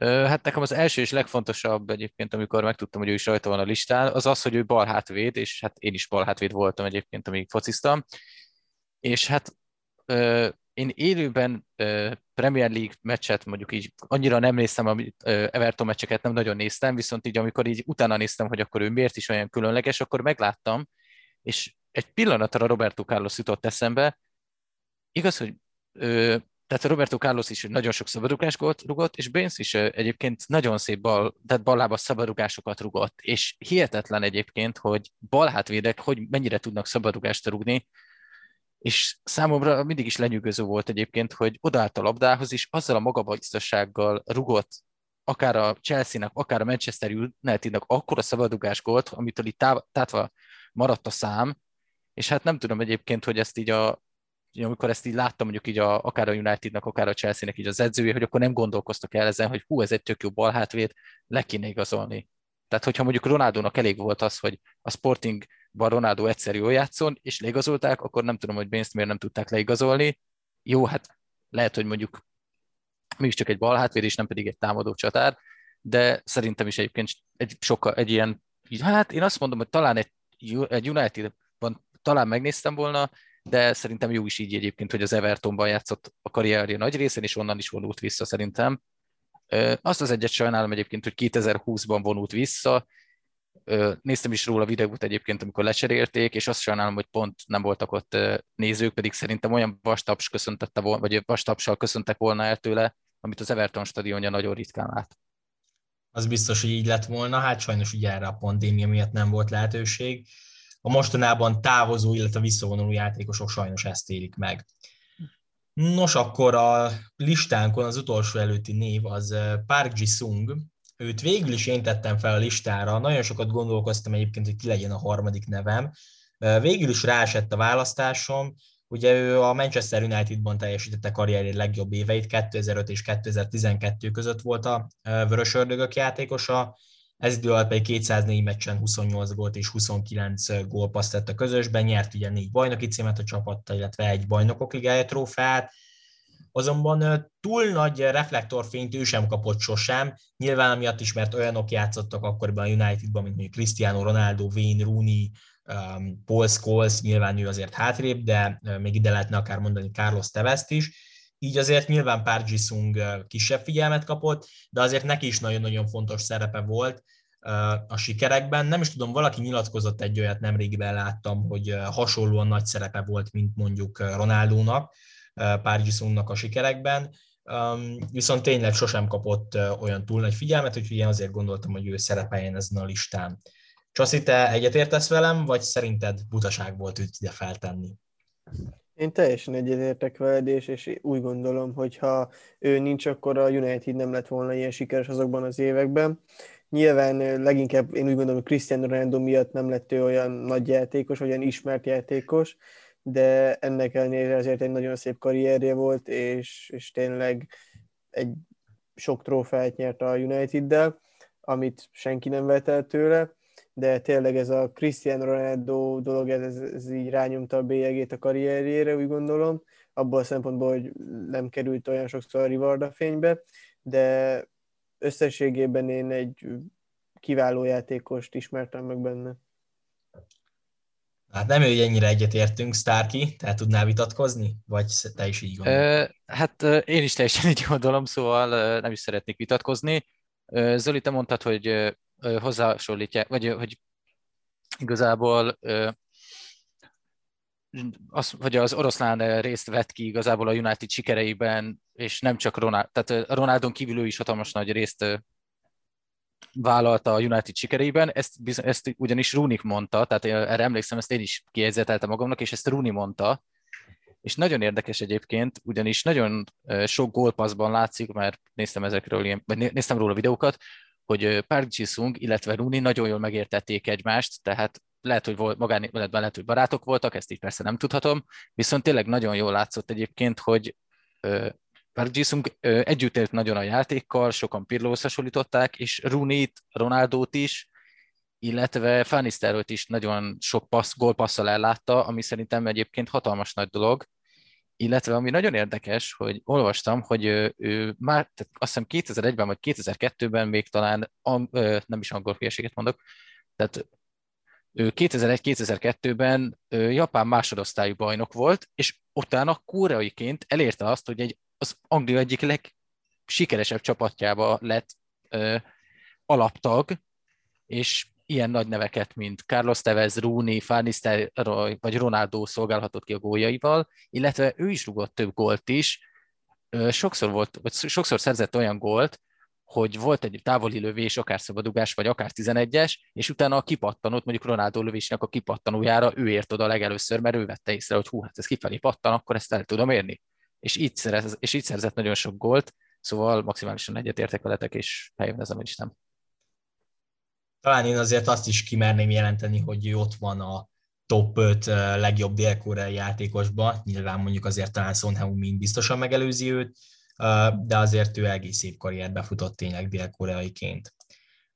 Hát nekem az első és legfontosabb egyébként, amikor megtudtam, hogy ő is rajta van a listán, az az, hogy ő balhátvéd, és hát én is balhátvéd voltam egyébként, amíg fociztam. És hát én élőben Premier League meccset mondjuk így annyira nem néztem, amit Everton meccseket nem nagyon néztem, viszont így amikor így utána néztem, hogy akkor ő miért is olyan különleges, akkor megláttam, és egy pillanatra Roberto Carlos jutott eszembe. Igaz, hogy tehát Roberto Carlos is nagyon sok szabadrugást rugott, és Baines is egyébként nagyon szép bal, tehát ballába szabadrugásokat rugott, és hihetetlen egyébként, hogy balhátvédek hogy mennyire tudnak szabadrugást rugni, és számomra mindig is lenyűgöző volt egyébként, hogy odaállt a labdához, és azzal a magabiztossággal rugott akár a Chelsea-nak, akár a Manchester United-nak akkora szabadugás gólt, amitől itt tátva maradt a szám, és hát nem tudom egyébként, hogy ezt így a, amikor ezt így láttam mondjuk így a, akár a Unitednak, akár a Chelsea-nek így az edzője, hogy akkor nem gondolkoztak el ezen, hogy hú, ez egy tök jó balhátvéd, le kéne igazolni. Tehát, hogyha mondjuk Ronaldónak elég volt az, hogy a Sportingban Ronaldo egyszer jól játszon, és leigazolták, akkor nem tudom, hogy Bénzt miért nem tudták leigazolni. Jó, hát lehet, hogy mondjuk csak egy balhátvéd, és nem pedig egy támadó csatár, de szerintem is egyébként egy, sokkal, egy ilyen, hát én azt mondom, hogy talán egy, egy United-ban talán megnéztem volna, de szerintem jó is így egyébként, hogy az Evertonban játszott a karrierje nagy részén, és onnan is vonult vissza szerintem. Azt az egyet sajnálom egyébként, hogy 2020-ban vonult vissza, néztem is róla videót egyébként, amikor lecserélték, és azt sajnálom, hogy pont nem voltak ott nézők, pedig szerintem olyan vastaps köszöntette volna, vagy vastapsal köszöntek volna el tőle, amit az Everton stadionja nagyon ritkán lát. Az biztos, hogy így lett volna, hát sajnos ugye erre a pandémia miatt nem volt lehetőség. A mostanában távozó, illetve visszavonuló játékosok sajnos ezt élik meg. Nos, akkor a listánkon az utolsó előtti név az eh, Park Ji-sung. Őt végül is én tettem fel a listára, nagyon sokat gondolkoztam egyébként, hogy ki legyen a harmadik nevem. Eh, végül is ráesett a választásom, Ugye ő a Manchester Unitedban teljesítette karrierjét legjobb éveit, 2005 és 2012 között volt a eh, Vörös Ördögök játékosa, ez idő alatt pedig 204 meccsen 28 gólt és 29 gólpaszt tett a közösben, nyert ugye négy bajnoki címet a csapatta, illetve egy bajnokok ligája trófeát, azonban túl nagy reflektorfényt ő sem kapott sosem, nyilván amiatt is, mert olyanok játszottak akkoriban a Unitedban, mint mondjuk Cristiano Ronaldo, Wayne Rooney, um, Paul Scholes, nyilván ő azért hátrébb, de még ide lehetne akár mondani Carlos Tevest is, így azért nyilván Park Ji-sung kisebb figyelmet kapott, de azért neki is nagyon-nagyon fontos szerepe volt a sikerekben. Nem is tudom, valaki nyilatkozott egy olyat, nemrégiben láttam, hogy hasonlóan nagy szerepe volt, mint mondjuk Ronaldónak, Park Ji-sungnak a sikerekben, viszont tényleg sosem kapott olyan túl nagy figyelmet, úgyhogy én azért gondoltam, hogy ő szerepeljen ezen a listán. Csaszi, te egyetértesz velem, vagy szerinted butaság volt őt ide feltenni? Én teljesen egyetértek veled, és, és úgy gondolom, hogy ha ő nincs, akkor a United nem lett volna ilyen sikeres azokban az években, Nyilván leginkább én úgy gondolom, hogy Cristiano Ronaldo miatt nem lett ő olyan nagy játékos, olyan ismert játékos, de ennek ellenére azért egy nagyon szép karrierje volt, és, és tényleg egy sok trófeát nyert a United-del, amit senki nem vett el tőle, de tényleg ez a Cristiano Ronaldo dolog, ez, ez, ez így rányomta a bélyegét a karrierjére, úgy gondolom, abból a szempontból, hogy nem került olyan sokszor a Rivarda fénybe, de összességében én egy kiváló játékost ismertem meg benne. Hát nem ő, hogy ennyire egyetértünk, Starky, te tudnál vitatkozni? Vagy te is így gondolod? Hát én is teljesen így gondolom, szóval nem is szeretnék vitatkozni. Zoli, te mondtad, hogy hozzásolítják, vagy hogy igazából az, vagy az oroszlán részt vett ki igazából a United sikereiben, és nem csak Ronald, tehát Ronaldon kívül ő is hatalmas nagy részt vállalta a United sikereiben, ezt, ezt ugyanis Rúnik mondta, tehát erre emlékszem, ezt én is kijegyzeteltem magamnak, és ezt Rúni mondta, és nagyon érdekes egyébként, ugyanis nagyon sok gólpaszban látszik, mert néztem ezekről, vagy néztem róla videókat, hogy Park Ji-sung, illetve Rooney nagyon jól megértették egymást, tehát lehet, hogy volt, magán, lehet, hogy barátok voltak, ezt így persze nem tudhatom, viszont tényleg nagyon jól látszott egyébként, hogy Park Ji-sung együtt élt nagyon a játékkal, sokan Pirlóhoz hasonlították, és Rooney-t, Ronaldót is, illetve Fanisterot is nagyon sok passz, gólpasszal ellátta, ami szerintem egyébként hatalmas nagy dolog, illetve ami nagyon érdekes, hogy olvastam, hogy ő, már, tehát azt hiszem 2001-ben vagy 2002-ben még talán, nem is angol hülyeséget mondok, tehát ő 2001-2002-ben japán másodosztályú bajnok volt, és utána koreaiként elérte azt, hogy egy, az Anglia egyik legsikeresebb csapatjába lett ö, alaptag, és ilyen nagy neveket, mint Carlos Tevez, Rooney, Van vagy Ronaldo szolgálhatott ki a góljaival, illetve ő is rugott több gólt is. Sokszor, volt, vagy sokszor szerzett olyan gólt, hogy volt egy távoli lövés, akár szabadugás, vagy akár 11-es, és utána a kipattanót, mondjuk Ronaldo lövésnek a kipattanójára ő ért oda legelőször, mert ő vette észre, hogy hú, hát ez kifelé pattan, akkor ezt el tudom érni. És így, szerez, és így szerzett nagyon sok gólt, szóval maximálisan egyetértek veletek, és helyben ez is nem. Talán én azért azt is kimerném jelenteni, hogy ő ott van a top 5 legjobb dél-koreai játékosba. Nyilván mondjuk azért talán Son Heung-min biztosan megelőzi őt, de azért ő egész szép karriert befutott tényleg dél-koreaiként.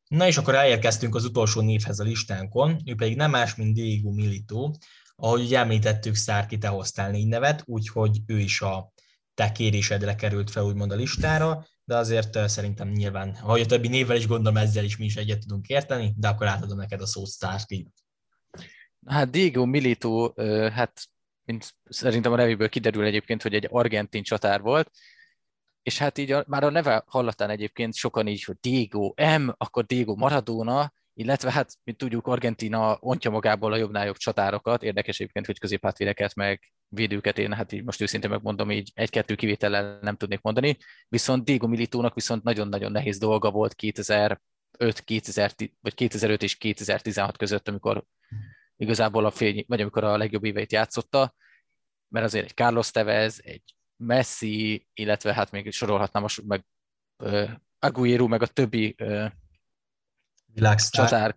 Na és akkor elérkeztünk az utolsó névhez a listánkon, ő pedig nem más, mint Diego Milito. Ahogy ugye említettük, Szárki, te hoztál négy nevet, úgyhogy ő is a te kérésedre került fel úgymond a listára, de azért szerintem nyilván, ha a többi névvel is gondolom, ezzel is mi is egyet tudunk érteni, de akkor átadom neked a szót, Szárki. Hát Diego Milito, hát mint szerintem a nevéből kiderül egyébként, hogy egy argentin csatár volt, és hát így a, már a neve hallatán egyébként sokan így, hogy Diego M, akkor Diego Maradona, illetve hát, mint tudjuk, Argentina ontja magából a jobbnál jobb csatárokat, érdekes egyébként, hogy középhátvédeket meg védőket én hát így most őszintén megmondom, így egy-kettő kivétellel nem tudnék mondani, viszont Diego Militónak viszont nagyon-nagyon nehéz dolga volt 2005, 2000, vagy 2005 és 2016 között, amikor igazából a fény, vagy amikor a legjobb éveit játszotta, mert azért egy Carlos Tevez, egy Messi, illetve hát még sorolhatnám most meg Aguero, meg a többi világsztár. Csatár,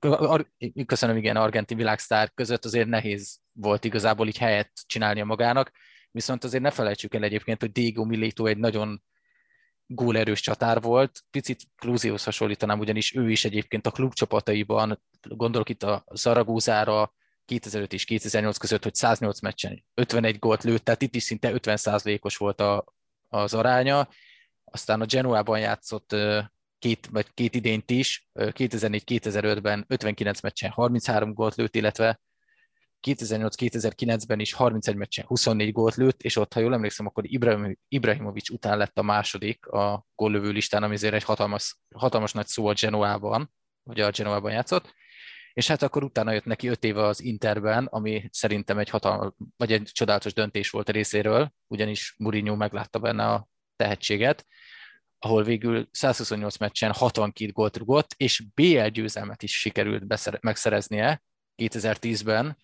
köszönöm, igen, argentin világsztár között azért nehéz volt igazából így helyet csinálnia magának, viszont azért ne felejtsük el egyébként, hogy Diego Milito egy nagyon gólerős csatár volt, picit Klúzihoz hasonlítanám, ugyanis ő is egyébként a klubcsapataiban, gondolok itt a Zaragózára, 2005 és 2008 között, hogy 108 meccsen 51 gólt lőtt, tehát itt is szinte 50%-os volt a, az aránya. Aztán a Genoában játszott két, vagy két idényt is, 2004-2005-ben 59 meccsen 33 gólt lőtt, illetve 2008-2009-ben is 31 meccsen 24 gólt lőtt, és ott, ha jól emlékszem, akkor Ibrahim, Ibrahimovic után lett a második a góllövő listán, ami azért egy hatalmas, hatalmas nagy szó a Genoában, hogy a Genoában játszott, és hát akkor utána jött neki öt éve az Interben, ami szerintem egy hatalmas, vagy egy csodálatos döntés volt a részéről, ugyanis Mourinho meglátta benne a tehetséget, ahol végül 128 meccsen 62 gólt rugott, és BL győzelmet is sikerült beszere- megszereznie 2010-ben.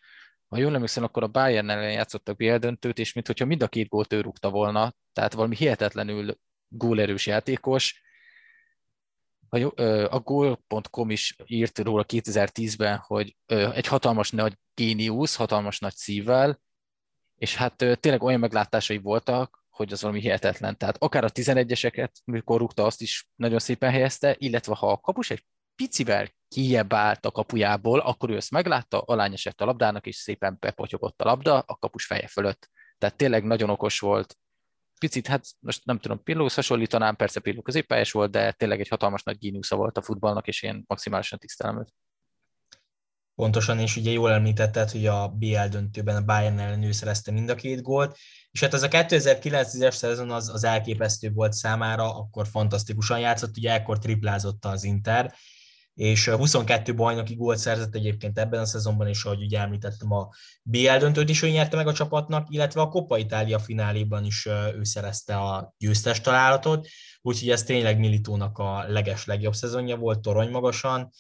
Ha jól emlékszem, akkor a Bayern ellen játszottak BL döntőt, és mintha mind a két gólt ő rúgta volna, tehát valami hihetetlenül gólerős játékos. A goal.com is írt róla 2010-ben, hogy egy hatalmas nagy géniusz, hatalmas nagy szívvel, és hát tényleg olyan meglátásai voltak, hogy az valami hihetetlen. Tehát akár a 11-eseket, mikor rúgta, azt is nagyon szépen helyezte, illetve ha a kapus egy picivel kijebb állt a kapujából, akkor ő ezt meglátta, alányesett a labdának, és szépen bepotyogott a labda a kapus feje fölött. Tehát tényleg nagyon okos volt. Picit, hát most nem tudom, Pillóhoz hasonlítanám, persze Pilló középpályás volt, de tényleg egy hatalmas nagy gíniusza volt a futballnak, és én maximálisan tisztelem őt. Pontosan, és ugye jól említetted, hogy a BL döntőben a Bayern ellen ő szerezte mind a két gólt, és hát ez a 2009-es szezon az, az elképesztő volt számára, akkor fantasztikusan játszott, ugye ekkor triplázott az Inter, és 22 bajnoki gólt szerzett egyébként ebben a szezonban, és ahogy ugye említettem, a BL döntőt is ő nyerte meg a csapatnak, illetve a Coppa Italia fináléban is ő szerezte a győztes találatot, úgyhogy ez tényleg Militónak a leges legjobb szezonja volt, torony magasan,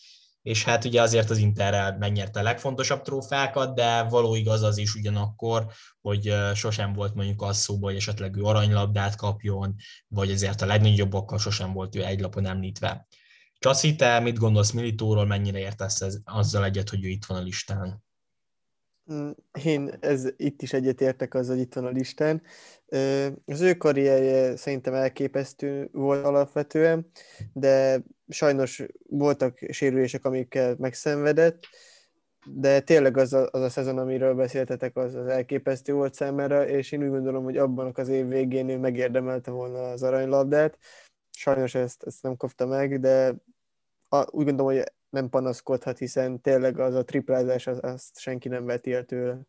és hát ugye azért az Interrel megnyerte a legfontosabb trófákat, de való igaz az is ugyanakkor, hogy sosem volt mondjuk az szóba, hogy esetleg ő aranylabdát kapjon, vagy ezért a legnagyobbakkal sosem volt ő egy lapon említve. Csaszi, te mit gondolsz Militóról, mennyire értesz ez, azzal egyet, hogy ő itt van a listán? Mm, én ez, itt is egyetértek az, hogy itt van a listán. Az ő karrierje szerintem elképesztő volt alapvetően, de sajnos voltak sérülések, amikkel megszenvedett, de tényleg az a, az a szezon, amiről beszéltetek, az, az elképesztő volt számára, és én úgy gondolom, hogy abban az év végén ő megérdemelte volna az aranylabdát. Sajnos ezt, ezt nem kapta meg, de a, úgy gondolom, hogy nem panaszkodhat, hiszen tényleg az a triplázás, az, azt senki nem veti el tőle.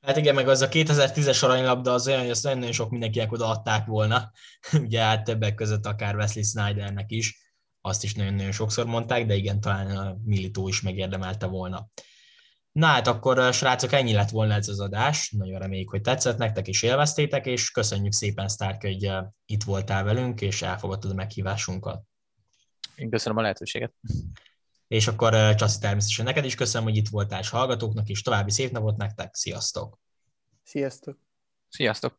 Hát igen, meg az a 2010-es aranylabda az olyan, hogy azt nagyon-nagyon sok mindenkinek odaadták volna. Ugye hát többek között akár Wesley Snydernek is azt is nagyon-nagyon sokszor mondták, de igen, talán a Militó is megérdemelte volna. Na hát akkor, srácok, ennyi lett volna ez az adás. Nagyon reméljük, hogy tetszett nektek és élveztétek, és köszönjük szépen, Stark, hogy itt voltál velünk, és elfogadtad a meghívásunkat. Én köszönöm a lehetőséget. És akkor Csaszi természetesen neked is köszönöm, hogy itt voltál, és hallgatóknak, és további szép napot nektek. Sziasztok! Sziasztok! Sziasztok!